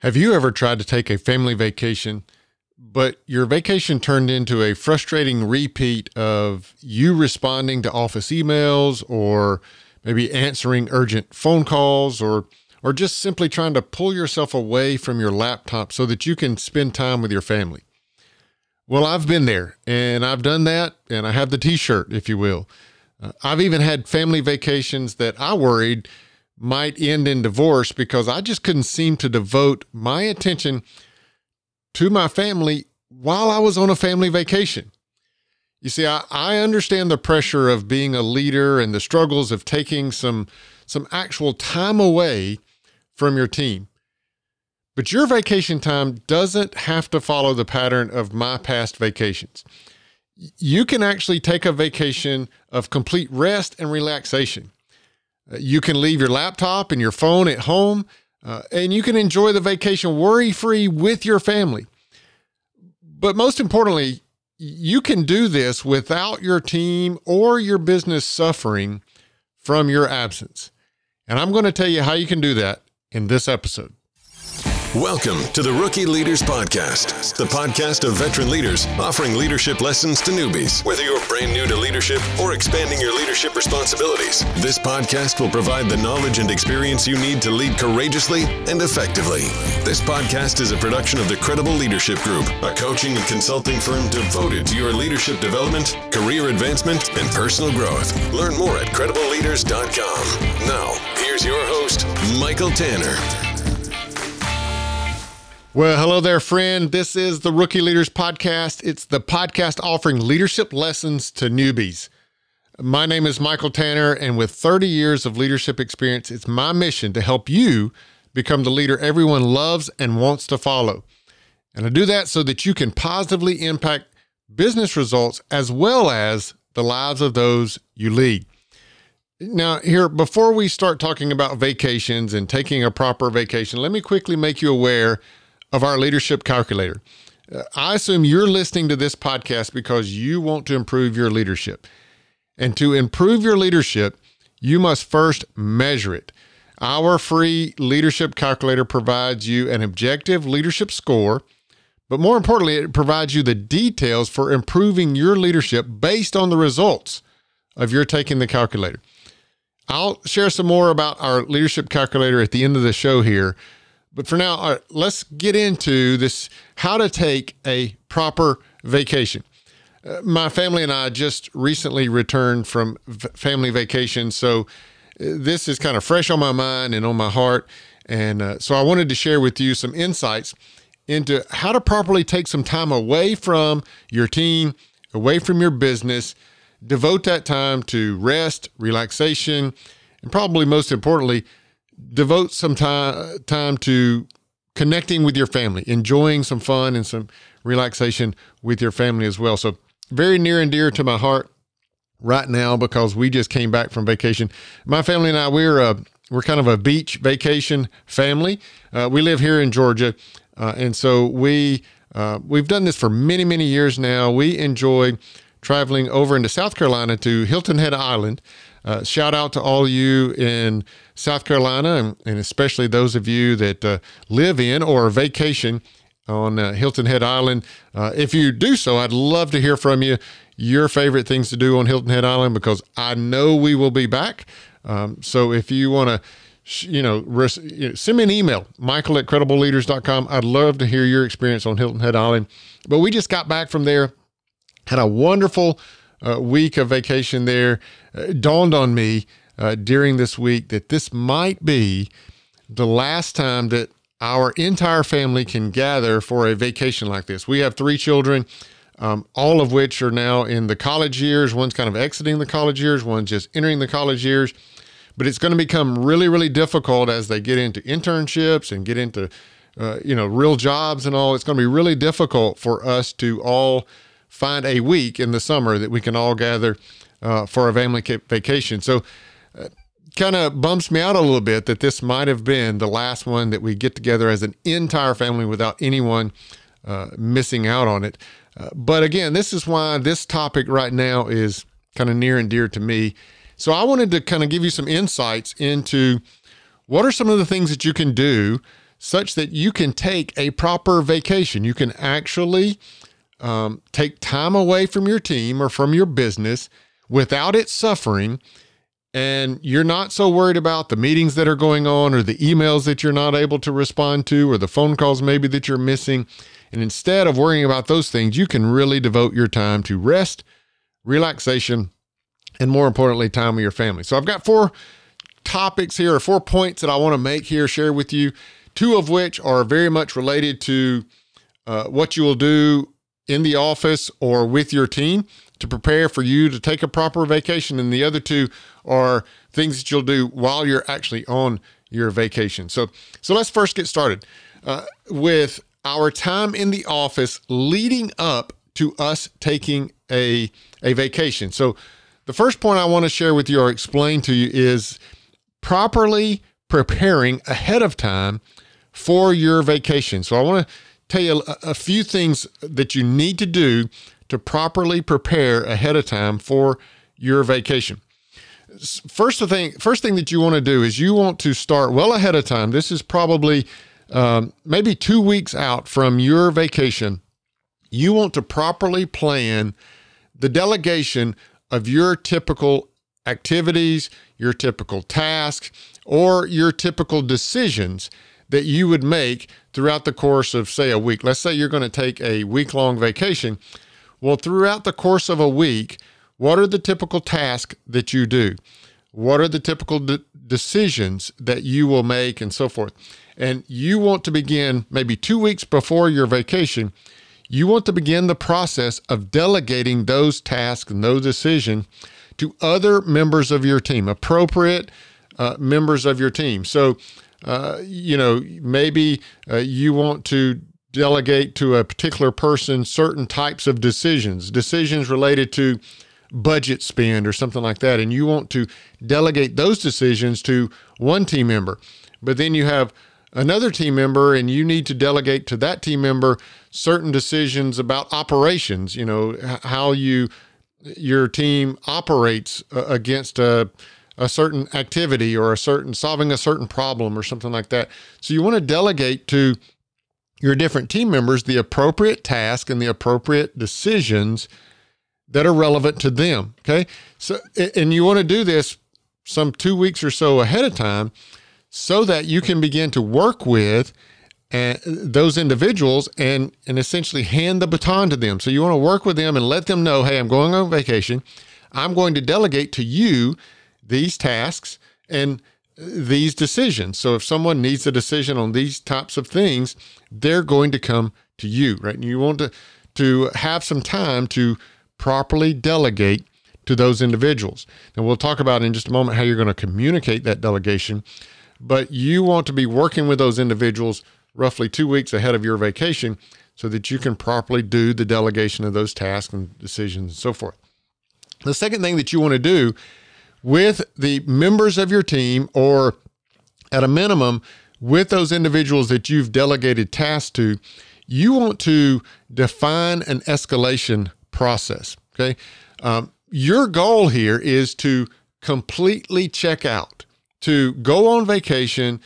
Have you ever tried to take a family vacation, but your vacation turned into a frustrating repeat of you responding to office emails or maybe answering urgent phone calls or or just simply trying to pull yourself away from your laptop so that you can spend time with your family? Well, I've been there and I've done that and I have the t-shirt if you will. Uh, I've even had family vacations that I worried might end in divorce because I just couldn't seem to devote my attention to my family while I was on a family vacation. You see, I, I understand the pressure of being a leader and the struggles of taking some some actual time away from your team. But your vacation time doesn't have to follow the pattern of my past vacations. You can actually take a vacation of complete rest and relaxation. Uh, you can leave your laptop and your phone at home, uh, and you can enjoy the vacation worry free with your family. But most importantly, you can do this without your team or your business suffering from your absence. And I'm going to tell you how you can do that in this episode. Welcome to the Rookie Leaders Podcast, the podcast of veteran leaders offering leadership lessons to newbies. Whether you're brand new to leadership or expanding your leadership responsibilities, this podcast will provide the knowledge and experience you need to lead courageously and effectively. This podcast is a production of the Credible Leadership Group, a coaching and consulting firm devoted to your leadership development, career advancement, and personal growth. Learn more at credibleleaders.com. Now, here's your host, Michael Tanner. Well, hello there, friend. This is the Rookie Leaders Podcast. It's the podcast offering leadership lessons to newbies. My name is Michael Tanner, and with 30 years of leadership experience, it's my mission to help you become the leader everyone loves and wants to follow. And I do that so that you can positively impact business results as well as the lives of those you lead. Now, here, before we start talking about vacations and taking a proper vacation, let me quickly make you aware of our leadership calculator. Uh, I assume you're listening to this podcast because you want to improve your leadership. And to improve your leadership, you must first measure it. Our free leadership calculator provides you an objective leadership score, but more importantly, it provides you the details for improving your leadership based on the results of your taking the calculator. I'll share some more about our leadership calculator at the end of the show here, but for now, right, let's get into this how to take a proper vacation. Uh, my family and I just recently returned from v- family vacation. So uh, this is kind of fresh on my mind and on my heart. And uh, so I wanted to share with you some insights into how to properly take some time away from your team, away from your business, devote that time to rest, relaxation, and probably most importantly, devote some time time to connecting with your family, enjoying some fun and some relaxation with your family as well. So very near and dear to my heart right now because we just came back from vacation. My family and I we're a we're kind of a beach vacation family. Uh, we live here in Georgia, uh, and so we uh, we've done this for many many years now. We enjoy traveling over into South Carolina to Hilton Head Island. Uh, shout out to all you in South Carolina, and, and especially those of you that uh, live in or vacation on uh, Hilton Head Island. Uh, if you do so, I'd love to hear from you your favorite things to do on Hilton Head Island because I know we will be back. Um, so if you want to, you know, send me an email, michael at credibleleaders.com. I'd love to hear your experience on Hilton Head Island. But we just got back from there, had a wonderful uh, week of vacation there. Uh, dawned on me uh, during this week that this might be the last time that our entire family can gather for a vacation like this. We have three children, um, all of which are now in the college years. One's kind of exiting the college years, one's just entering the college years. But it's going to become really, really difficult as they get into internships and get into, uh, you know, real jobs and all. It's going to be really difficult for us to all find a week in the summer that we can all gather uh, for a family vacation. So, uh, kind of bumps me out a little bit that this might have been the last one that we get together as an entire family without anyone uh, missing out on it. Uh, but again, this is why this topic right now is kind of near and dear to me. So, I wanted to kind of give you some insights into what are some of the things that you can do such that you can take a proper vacation. You can actually um, take time away from your team or from your business without it suffering. And you're not so worried about the meetings that are going on or the emails that you're not able to respond to or the phone calls maybe that you're missing. And instead of worrying about those things, you can really devote your time to rest, relaxation, and more importantly, time with your family. So I've got four topics here or four points that I want to make here, share with you, two of which are very much related to uh, what you will do in the office or with your team to prepare for you to take a proper vacation. And the other two are things that you'll do while you're actually on your vacation. So, so let's first get started uh, with our time in the office leading up to us taking a, a vacation. So, the first point I want to share with you or explain to you is properly preparing ahead of time for your vacation. So, I want to tell you a, a few things that you need to do to properly prepare ahead of time for your vacation. First thing, first thing that you want to do is you want to start well ahead of time. This is probably um, maybe two weeks out from your vacation. You want to properly plan the delegation of your typical activities, your typical tasks, or your typical decisions that you would make throughout the course of, say, a week. Let's say you're going to take a week long vacation. Well, throughout the course of a week, what are the typical tasks that you do? What are the typical de- decisions that you will make and so forth? And you want to begin maybe two weeks before your vacation. You want to begin the process of delegating those tasks and those decisions to other members of your team, appropriate uh, members of your team. So, uh, you know, maybe uh, you want to delegate to a particular person certain types of decisions, decisions related to budget spend or something like that. And you want to delegate those decisions to one team member. But then you have another team member and you need to delegate to that team member certain decisions about operations, you know, how you your team operates uh, against a a certain activity or a certain solving a certain problem or something like that. So you want to delegate to your different team members the appropriate task and the appropriate decisions that are relevant to them. Okay. So, and you want to do this some two weeks or so ahead of time so that you can begin to work with uh, those individuals and, and essentially hand the baton to them. So you want to work with them and let them know, hey, I'm going on vacation. I'm going to delegate to you these tasks and these decisions. So if someone needs a decision on these types of things, they're going to come to you, right? And you want to to have some time to properly delegate to those individuals. And we'll talk about in just a moment how you're going to communicate that delegation, but you want to be working with those individuals roughly 2 weeks ahead of your vacation so that you can properly do the delegation of those tasks and decisions and so forth. The second thing that you want to do with the members of your team, or at a minimum, with those individuals that you've delegated tasks to, you want to define an escalation process. Okay. Um, your goal here is to completely check out, to go on vacation,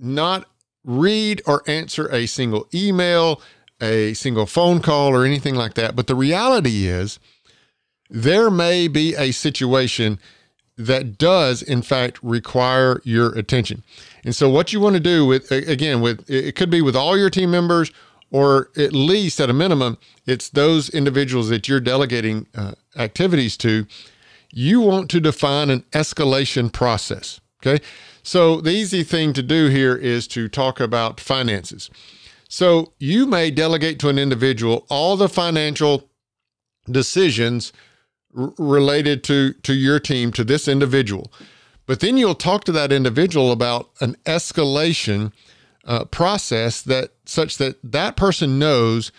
not read or answer a single email, a single phone call, or anything like that. But the reality is, there may be a situation that does in fact require your attention. And so what you want to do with again with it could be with all your team members or at least at a minimum it's those individuals that you're delegating uh, activities to. You want to define an escalation process okay? So the easy thing to do here is to talk about finances. So you may delegate to an individual all the financial decisions related to to your team to this individual. But then you'll talk to that individual about an escalation uh, process that such that that person knows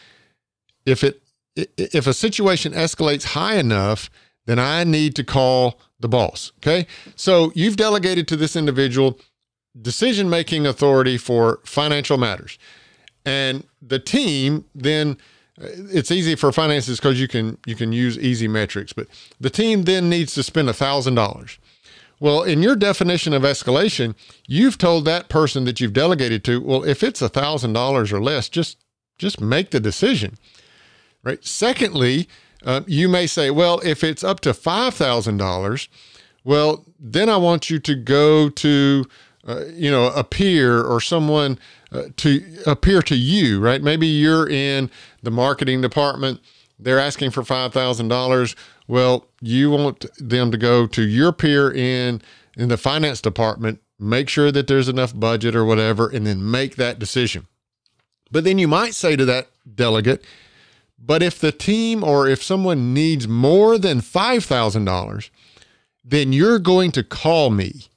if it if a situation escalates high enough then i need to call the boss okay? So you've delegated to this individual decision making authority for financial matters. And the team then it's easy for finances because you can you can use easy metrics but the team then needs to spend a thousand dollars Well, in your definition of escalation, you've told that person that you've delegated to, well, if it's a thousand dollars or less, just just make the decision, right? Secondly, uh, you may say, well, if it's up to five thousand dollars, well, then I want you to go to, uh, you know, a peer or someone uh, to appear to you, right? Maybe you're in the marketing department. They're asking for five thousand dollars. Well, you want them to go to your peer in in the finance department, make sure that there's enough budget or whatever, and then make that decision. But then you might say to that delegate, but if the team or if someone needs more than $5,000, then you're going to call me.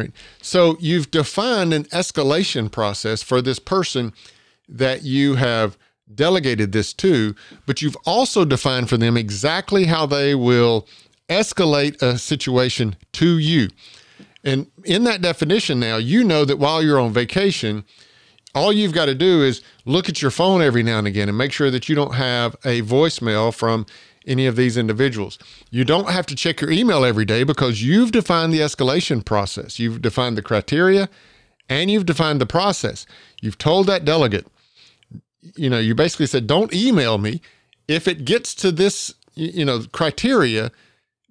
Right. So you've defined an escalation process for this person that you have delegated this to, but you've also defined for them exactly how they will escalate a situation to you. And in that definition now, you know that while you're on vacation, all you've got to do is look at your phone every now and again and make sure that you don't have a voicemail from any of these individuals. You don't have to check your email every day because you've defined the escalation process. You've defined the criteria and you've defined the process. You've told that delegate, you know, you basically said, don't email me. If it gets to this, you know, criteria,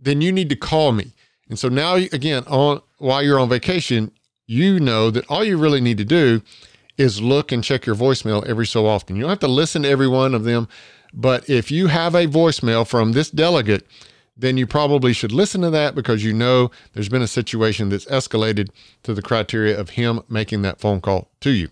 then you need to call me. And so now, again, on while you're on vacation, you know that all you really need to do is look and check your voicemail every so often. You don't have to listen to every one of them, but if you have a voicemail from this delegate, then you probably should listen to that because you know there's been a situation that's escalated to the criteria of him making that phone call to you.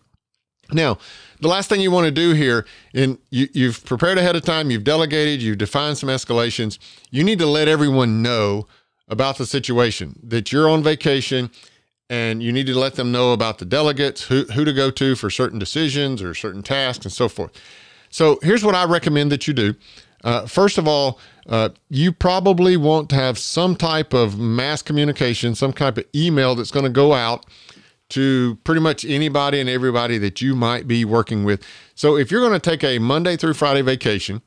Now, the last thing you want to do here, and you, you've prepared ahead of time, you've delegated, you've defined some escalations. You need to let everyone know about the situation that you're on vacation and you need to let them know about the delegates, who, who to go to for certain decisions or certain tasks and so forth. So here's what I recommend that you do. Uh, first of all, uh, you probably want to have some type of mass communication, some type of email that's going to go out to pretty much anybody and everybody that you might be working with. So if you're going to take a Monday through Friday vacation,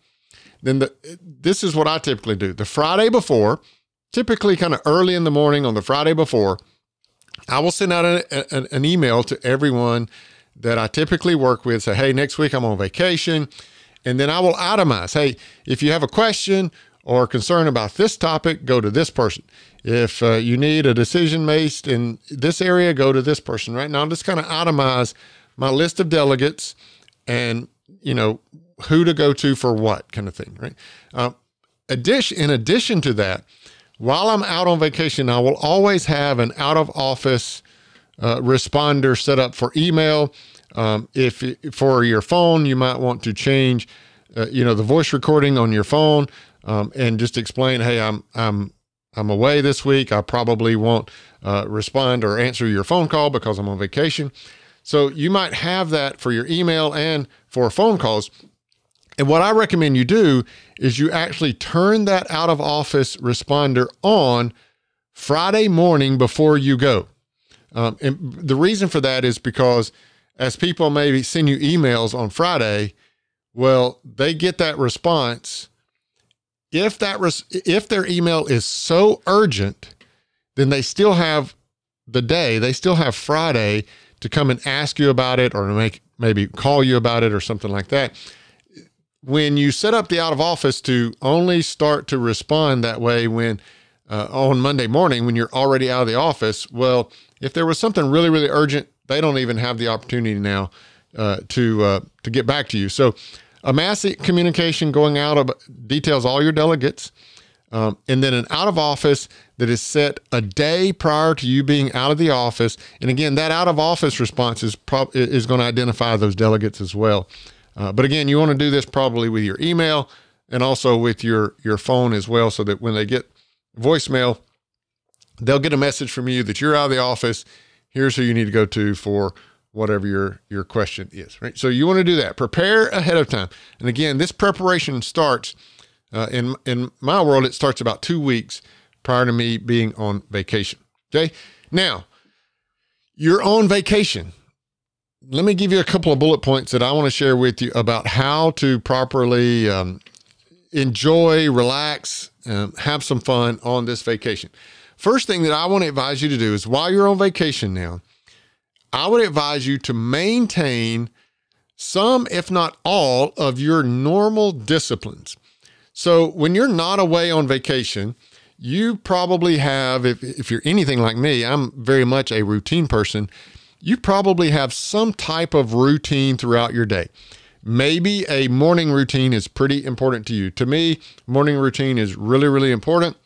then the, this is what I typically do. The Friday before, typically kind of early in the morning on the Friday before, I will send out an email to everyone that I typically work with. Say, hey, next week I'm on vacation. And then I will itemize. Hey, if you have a question or concern about this topic, go to this person. If uh, you need a decision based in this area, go to this person. Right now, I'm just kind of itemize my list of delegates and you know who to go to for what kind of thing. Right. Uh, addition in addition to that, while I'm out on vacation, I will always have an out of office uh, responder set up for email. Um, if for your phone, you might want to change, uh, you know, the voice recording on your phone um, and just explain, hey, I'm I'm I'm away this week. I probably won't uh, respond or answer your phone call because I'm on vacation. So you might have that for your email and for phone calls. And what I recommend you do is you actually turn that out of office responder on Friday morning before you go. Um, and the reason for that is because as people maybe send you emails on Friday, well, they get that response if that res- if their email is so urgent, then they still have the day, they still have Friday to come and ask you about it or to make maybe call you about it or something like that. When you set up the out of office to only start to respond that way when uh, on Monday morning when you're already out of the office, well, if there was something really really urgent, they don't even have the opportunity now uh, to uh, to get back to you. So a mass communication going out of details all your delegates, um, and then an out of office that is set a day prior to you being out of the office. And again, that out of office response is pro- is going to identify those delegates as well. Uh, but again, you want to do this probably with your email and also with your your phone as well, so that when they get voicemail, they'll get a message from you that you're out of the office. Here's who you need to go to for whatever your your question is right? So you want to do that. Prepare ahead of time. And again this preparation starts uh, in in my world it starts about two weeks prior to me being on vacation okay? Now you're on vacation. Let me give you a couple of bullet points that i want to share with you about how to properly um, enjoy relax um, have some fun on this vacation first thing that I want to advise you to do is while you're on vacation now, I would advise you to maintain some, if not all, of your normal disciplines. So when you're not away on vacation, you probably have, if, if you're anything like me, I'm very much a routine person, you probably have some type of routine throughout your day. Maybe a morning routine is pretty important to you. To me, morning routine is really, really important.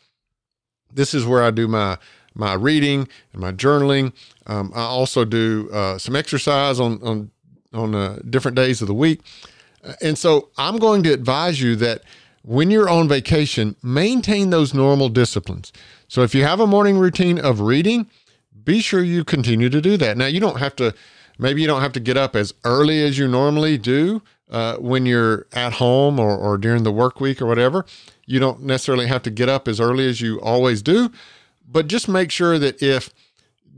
This is where I do my my reading and my journaling. Um, I also do uh, some exercise on on on uh, different days of the week, and so I'm going to advise you that when you're on vacation, maintain those normal disciplines. So if you have a morning routine of reading, be sure you continue to do that. Now you don't have to. Maybe you don't have to get up as early as you normally do uh, when you're at home or, or during the work week or whatever. You don't necessarily have to get up as early as you always do, but just make sure that if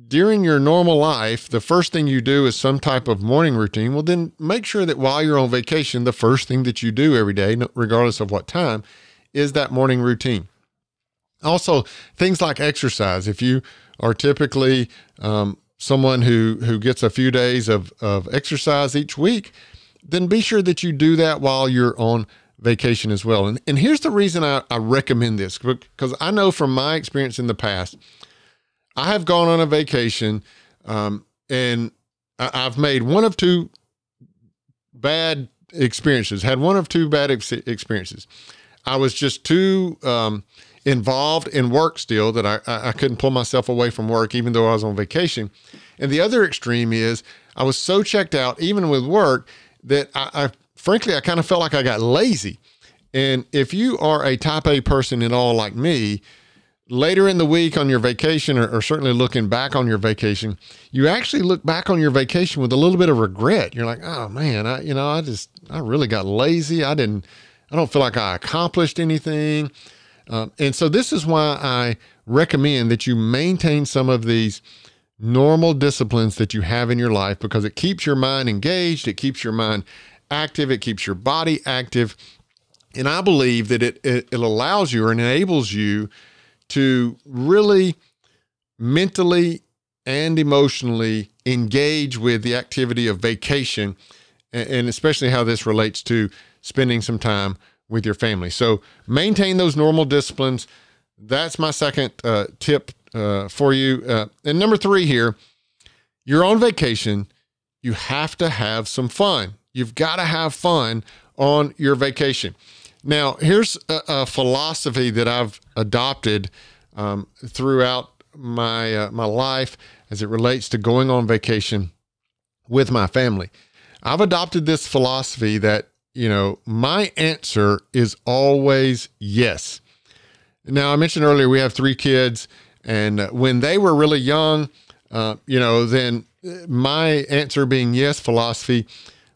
during your normal life, the first thing you do is some type of morning routine, well, then make sure that while you're on vacation, the first thing that you do every day, regardless of what time, is that morning routine. Also, things like exercise. If you are typically um, someone who who gets a few days of, of exercise each week, then be sure that you do that while you're on vacation as well. And, and here's the reason I, I recommend this because I know from my experience in the past, I have gone on a vacation um, and I've made one of two bad experiences, had one of two bad ex- experiences. I was just too um, involved in work still that I, I couldn't pull myself away from work, even though I was on vacation. And the other extreme is I was so checked out, even with work, that I, I frankly, I kind of felt like I got lazy. And if you are a type A person at all like me, later in the week on your vacation, or, or, certainly looking back on your vacation, you actually look back on your vacation with a little bit of regret. You're like, oh man, I, you know, I just, I really got lazy. I didn't, I don't feel like I accomplished anything. Um, and so this is why I recommend that you maintain some of these normal disciplines that you have in your life because it keeps your mind engaged, it keeps your mind active, it keeps your body active. And I believe that it, it, it allows you or enables you to really mentally and emotionally engage with the activity of vacation, and especially how this relates to spending some time with your family. So maintain those normal disciplines. That's my second uh, tip uh, for you. Uh, and number three here, you're on vacation. You have to have some fun. You've got to have fun on your vacation. Now, here's a, a philosophy that I've adopted um, throughout my uh, my life as it relates to going on vacation with my family. I've adopted this philosophy that you know my answer is always yes. Now, I mentioned earlier we have three kids, and when they were really young, uh, you know, then my answer being yes philosophy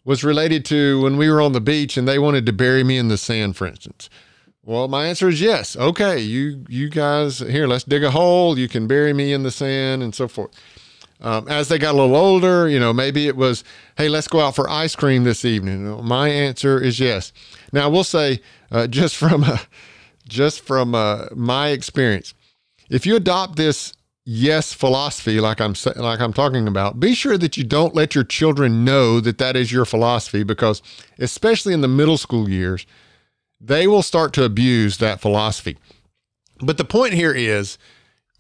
was related to when we were on the beach and they wanted to bury me in the sand, for instance. Well, my answer is yes. Okay, you you guys here, let's dig a hole. You can bury me in the sand and so forth. Um, as they got a little older, you know, maybe it was, hey, let's go out for ice cream this evening. My answer is yes. Now, I will say, uh, just from uh, just from uh, my experience, if you adopt this yes philosophy like I'm like I'm talking about, be sure that you don't let your children know that that is your philosophy because especially in the middle school years, they will start to abuse that philosophy. But the point here is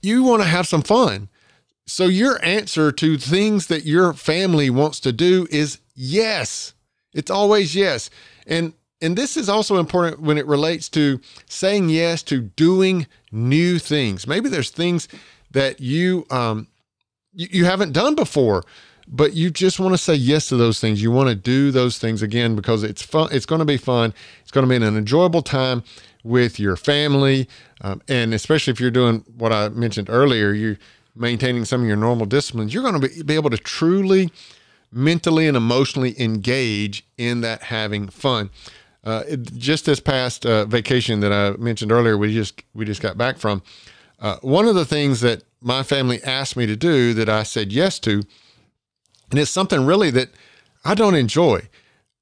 you want to have some fun. So your answer to things that your family wants to do is yes. It's always yes. And and this is also important when it relates to saying yes to doing new things. Maybe there's things that you um you, you haven't done before but you just want to say yes to those things. You want to do those things again because it's fun it's going to be fun. It's going to be an enjoyable time with your family um, and especially if you're doing what i mentioned earlier you're maintaining some of your normal disciplines you're going to be, be able to truly mentally and emotionally engage in that having fun uh, it, just this past uh, vacation that i mentioned earlier we just we just got back from uh, one of the things that my family asked me to do that I said yes to, and it's something really that I don't enjoy.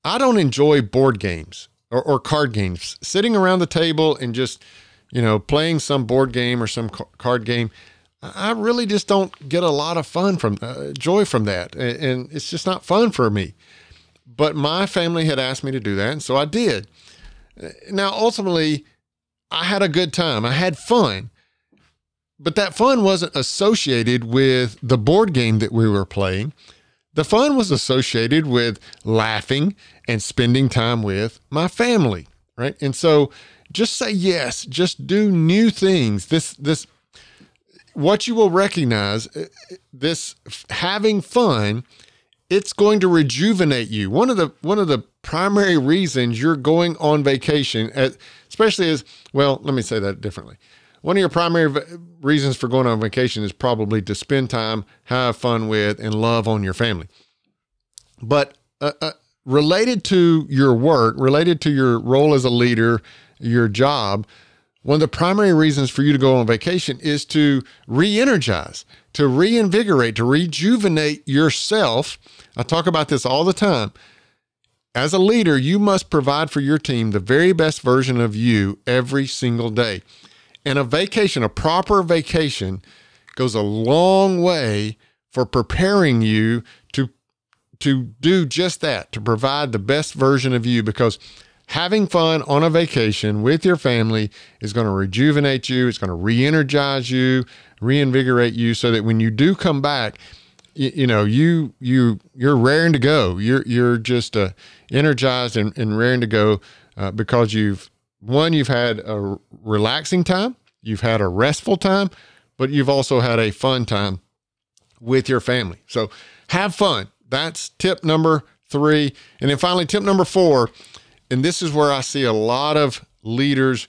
I don't enjoy board games or, or card games, sitting around the table and just, you know, playing some board game or some card game, I really just don't get a lot of fun from uh, joy from that, and it's just not fun for me. But my family had asked me to do that, and so I did. Now, ultimately, I had a good time. I had fun, but that fun wasn't associated with the board game that we were playing. The fun was associated with laughing and spending time with my family, right? And so just say yes, just do new things. This this what you will recognize uh, this having fun it's going to rejuvenate you. One of the one of the primary reasons you're going on vacation, especially as well, let me say that differently. One of your primary reasons for going on vacation is probably to spend time, have fun with, and love on your family. But uh, uh, related to your work, related to your role as a leader, your job, one of the primary reasons for you to go on vacation is to re energize, to reinvigorate, to rejuvenate yourself. I talk about this all the time. As a leader, you must provide for your team the very best version of you every single day. And a vacation, a proper vacation, goes a long way for preparing you to, to do just that, to provide the best version of you because having fun on a vacation with your family is going to rejuvenate you. It's going to re-energize you, reinvigorate you, so that when you do come back, you, you know you you you're raring to go. You're you're just uh, energized and, and raring to go uh, because you've one you've had a relaxing time, you've had a restful time, but you've also had a fun time with your family. So have fun. That's tip number three. And then finally, tip number four and this is where I see a lot of leaders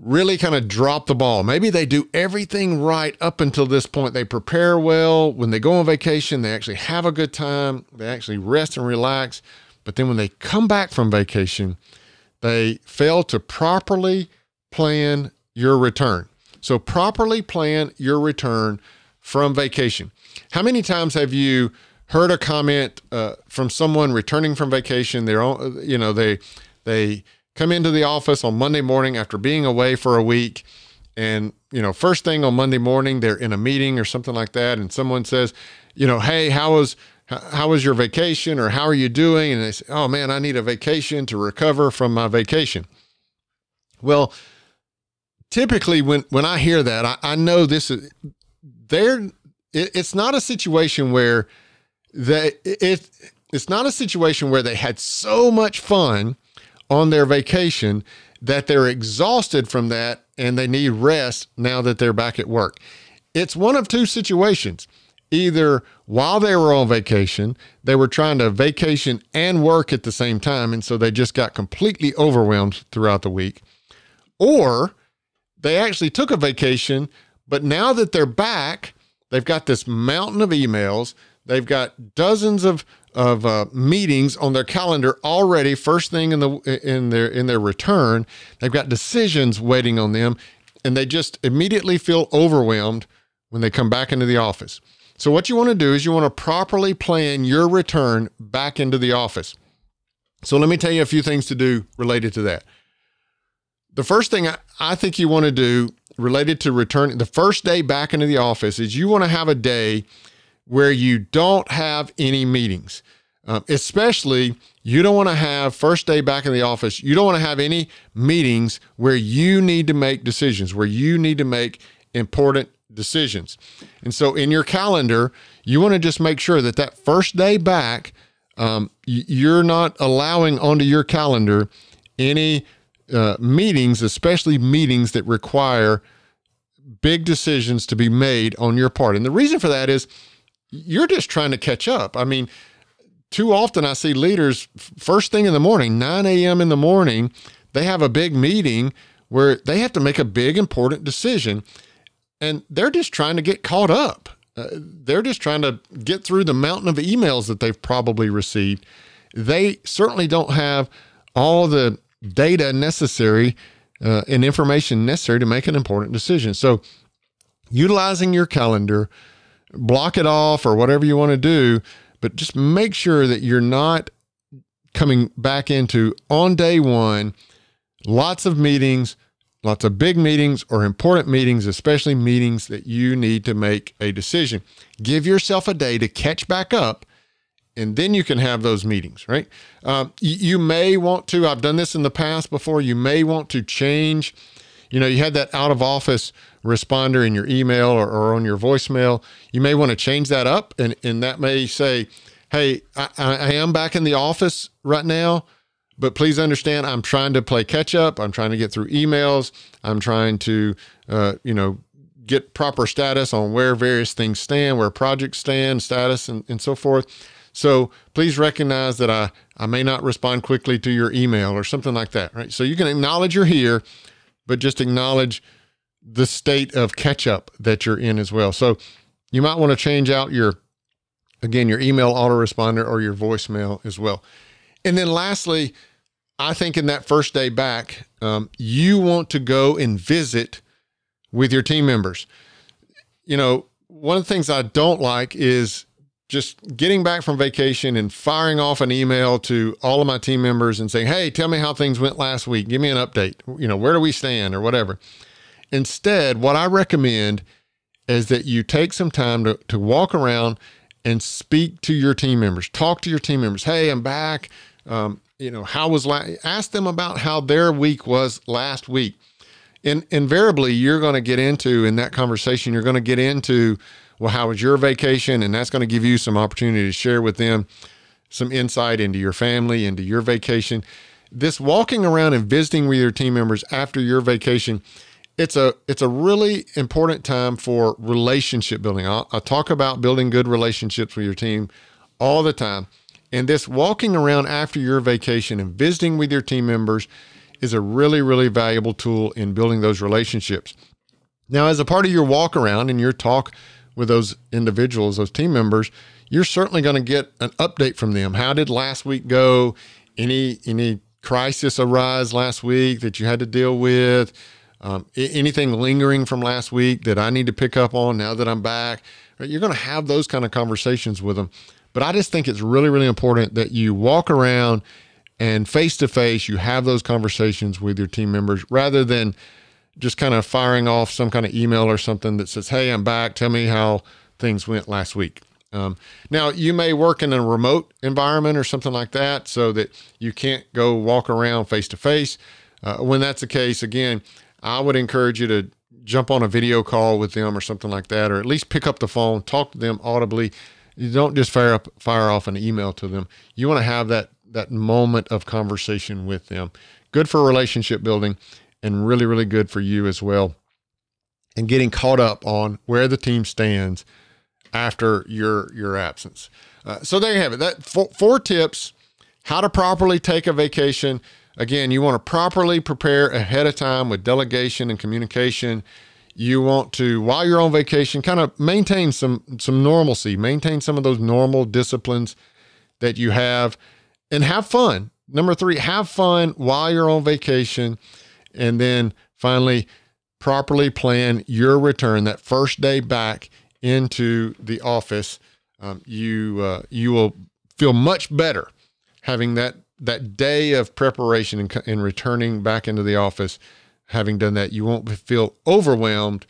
really kind of drop the ball. Maybe they do everything right up until this point. They prepare well. When they go on vacation, they actually have a good time. They actually rest and relax. But then when they come back from vacation, they fail to properly plan your return. So, properly plan your return from vacation. How many times have you heard a comment uh, from someone returning from vacation. They're all, you know they they come into the office on Monday morning after being away for a week, and you know first thing on Monday morning they're in a meeting or something like that, and someone says, you know, hey, how was how was your vacation or how are you doing? And they say, oh man, I need a vacation to recover from my vacation. Well, typically when when I hear that, I, I know this is there. It, it's not a situation where that it it's not a situation where they had so much fun on their vacation that they're exhausted from that and they need rest now that they're back at work. It's one of two situations. Either while they were on vacation, they were trying to vacation and work at the same time. And so they just got completely overwhelmed throughout the week. Or they actually took a vacation, but now that they're back, they've got this mountain of emails. They've got dozens of of uh, meetings on their calendar already. First thing in the in their in their return, they've got decisions waiting on them, and they just immediately feel overwhelmed when they come back into the office. So what you want to do is you want to properly plan your return back into the office. So let me tell you a few things to do related to that. The first thing I, I think you want to do related to returning the first day back into the office is you want to have a day where you don't have any meetings. Um, especially, you don't want to have first day back in the office, you don't want to have any meetings where you need to make decisions, where you need to make important decisions. And so, in your calendar, you want to just make sure that that first day back, um, you're not allowing onto your calendar any uh, meetings, especially meetings that require big decisions to be made on your part. And the reason for that is you're just trying to catch up. I mean, too often I see leaders first thing in the morning, 9 a.m. in the morning, they have a big meeting where they have to make a big important decision and they're just trying to get caught up. Uh, they're just trying to get through the mountain of emails that they've probably received. They certainly don't have all the data necessary uh, and information necessary to make an important decision. So, utilizing your calendar, block it off or whatever you want to do, but just make sure that you're not coming back into on day one, lots of meetings, lots of big meetings or important meetings, especially meetings that you need to make a decision. Give yourself a day to catch back up, and then you can have those meetings, right? Um, you, you may want to, I've done this in the past before, you may want to change. You know, you had that out of office responder in your email or, or on your voicemail. You may want to change that up, and, and that may say, Hey, I, I am back in the office right now but please understand, I'm trying to play catch up. I'm trying to get through emails. I'm trying to, uh, you know, get proper status on where various things stand, where projects stand, status, and, and so forth. So please recognize that I, I may not respond quickly to your email or something like that, right? So you can acknowledge you're here, but just acknowledge the state of catch up that you're in as well. So you might want to change out your, again, your email autoresponder or your voicemail as well. And then lastly, I think in that first day back, um, you want to go and visit with your team members. You know, one of the things I don't like is just getting back from vacation and firing off an email to all of my team members and saying, Hey, tell me how things went last week. Give me an update. You know, where do we stand or whatever. Instead, what I recommend is that you take some time to, to walk around and speak to your team members. Talk to your team members. Hey, I'm back. Um, you know, how was la- ask them about how their week was last week. And invariably, you're going to get into in that conversation, you're going to get into, well, how was your vacation? And that's going to give you some opportunity to share with them some insight into your family, into your vacation. This walking around and visiting with your team members after your vacation, it's a it's a really important time for relationship building. I'll, I'll talk about building good relationships with your team all the time. And this walking around after your vacation and visiting with your team members is a really, really valuable tool in building those relationships. Now, as a part of your walk around and your talk with those individuals, those team members, you're certainly going to get an update from them. How did last week go? Any any crisis arise last week that you had to deal with? Um, anything lingering from last week that I need to pick up on now that I'm back? You're going to have those kind of conversations with them. But I just think it's really, really important that you walk around and face to face, you have those conversations with your team members rather than just kind of firing off some kind of email or something that says, Hey, I'm back. Tell me how things went last week. Um, now, you may work in a remote environment or something like that so that you can't go walk around face to face. When that's the case, again, I would encourage you to jump on a video call with them or something like that, or at least pick up the phone, talk to them audibly, you don't just fire up fire off an email to them. You want to have that that moment of conversation with them. Good for relationship building and really really good for you as well. And getting caught up on where the team stands after your your absence. Uh, so there you have it. That four, four tips how to properly take a vacation. Again, you want to properly prepare ahead of time with delegation and communication. You want to while you're on vacation kind of maintain some some normalcy. Maintain some of those normal disciplines that you have and have fun. Number three have fun while you're on vacation. And then finally properly plan your return that first day back into the office. Um, you uh, you will feel much better having that that day of preparation and, and returning back into the office having done that. You won't feel overwhelmed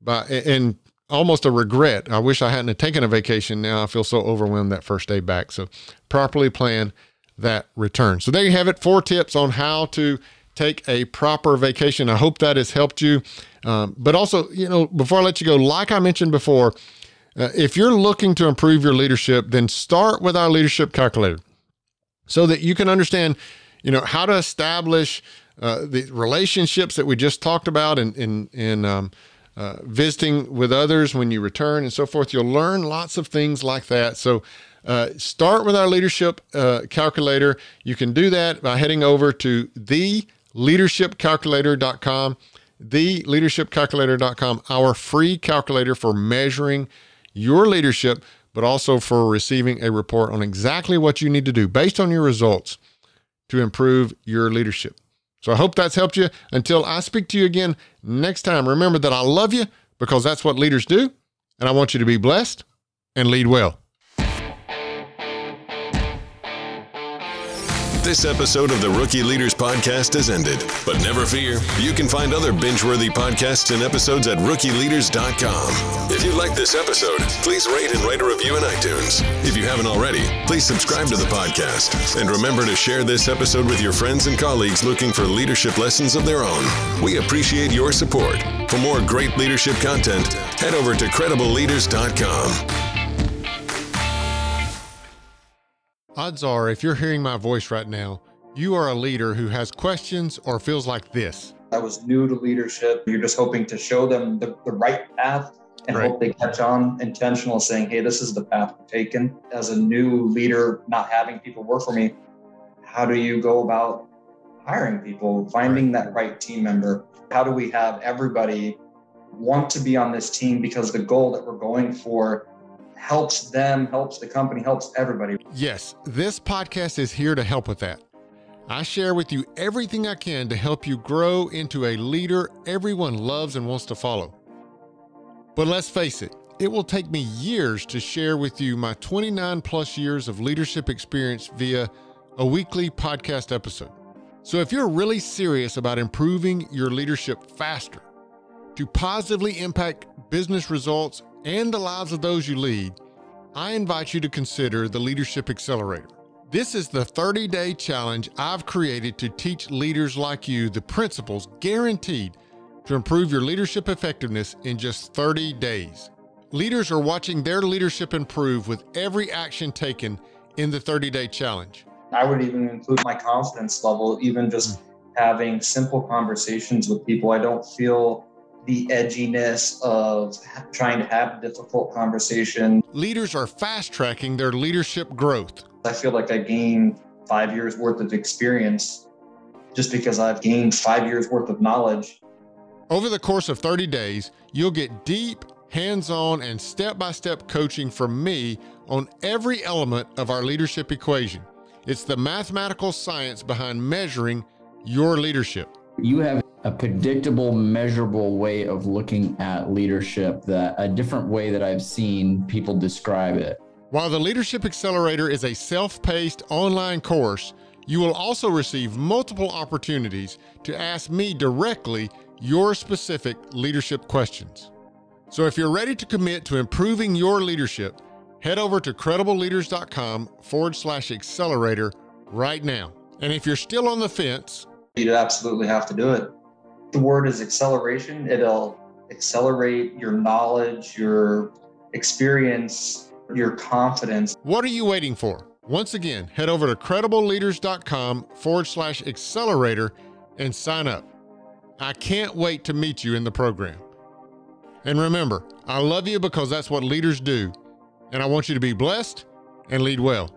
by and almost a regret. I wish I hadn't taken a vacation. Now I feel so overwhelmed that first day back. So properly plan that return. So there you have it. Four tips on how to take a proper vacation. I hope that has helped you. Um, but also, you know, before I let you go, like I mentioned before, uh, if you're looking to improve your leadership, then start with our leadership calculator so that you can understand, you know, how to establish uh, the relationships that we just talked about in in, in um, uh, visiting with others when you return and so forth. You'll learn lots of things like that. So. Uh, start with our leadership uh, calculator. You can do that by heading over to theleadershipcalculator.com, theleadershipcalculator.com, our free calculator for measuring your leadership, but also for receiving a report on exactly what you need to do based on your results to improve your leadership. So I hope that's helped you. Until I speak to you again next time, remember that I love you because that's what leaders do. And I want you to be blessed and lead well. This episode of the Rookie Leaders Podcast has ended. But never fear, you can find other binge worthy podcasts and episodes at rookieleaders.com. If you like this episode, please rate and write a review in iTunes. If you haven't already, please subscribe to the podcast. And remember to share this episode with your friends and colleagues looking for leadership lessons of their own. We appreciate your support. For more great leadership content, head over to credibleleaders.com. Odds are, if you're hearing my voice right now, you are a leader who has questions or feels like this. I was new to leadership. You're just hoping to show them the, the right path and Right. hope they catch on intentional saying, hey, this is the path we're taking. As a new leader, not having people work for me, how do you go about hiring people, finding that right team member? How do we have everybody want to be on this team because the goal that we're going for helps them, helps the company, helps everybody? Yes, this podcast is here to help with that. I share with you everything I can to help you grow into a leader everyone loves and wants to follow. But let's face it, it will take me years to share with you my 29 plus years of leadership experience via a weekly podcast episode. So if you're really serious about improving your leadership faster, to positively impact business results and the lives of those you lead, I invite you to consider the Leadership Accelerator. This is the 30 day challenge I've created to teach leaders like you the principles guaranteed to improve your leadership effectiveness in just 30 days. Leaders are watching their leadership improve with every action taken in the 30 day challenge. I would even include my confidence level, even just hmm. having simple conversations with people. I don't feel the edginess of trying to have a difficult conversation. Leaders are fast tracking their leadership growth. I feel like I gained five years worth of experience just because I've gained five years worth of knowledge. Over the course of 30 days, you'll get deep, hands on, and step by step coaching from me on every element of our leadership equation. It's the mathematical science behind measuring your leadership. you have a predictable, measurable way of looking at leadership that a different way that I've seen people describe it. While the Leadership Accelerator is a self paced online course, you will also receive multiple opportunities to ask me directly your specific leadership questions. So if you're ready to commit to improving your leadership, head over to credibleleaders.com forward slash accelerator right now. And if you're still on the fence, You absolutely have to do it. The word is acceleration. It'll accelerate your knowledge, your experience, your confidence. what are you waiting for? Once again, head over to credibleleaders.com forward slash accelerator and sign up. I can't wait to meet you in the program. And remember, I love you because that's what leaders do, and I want you to be blessed and lead well.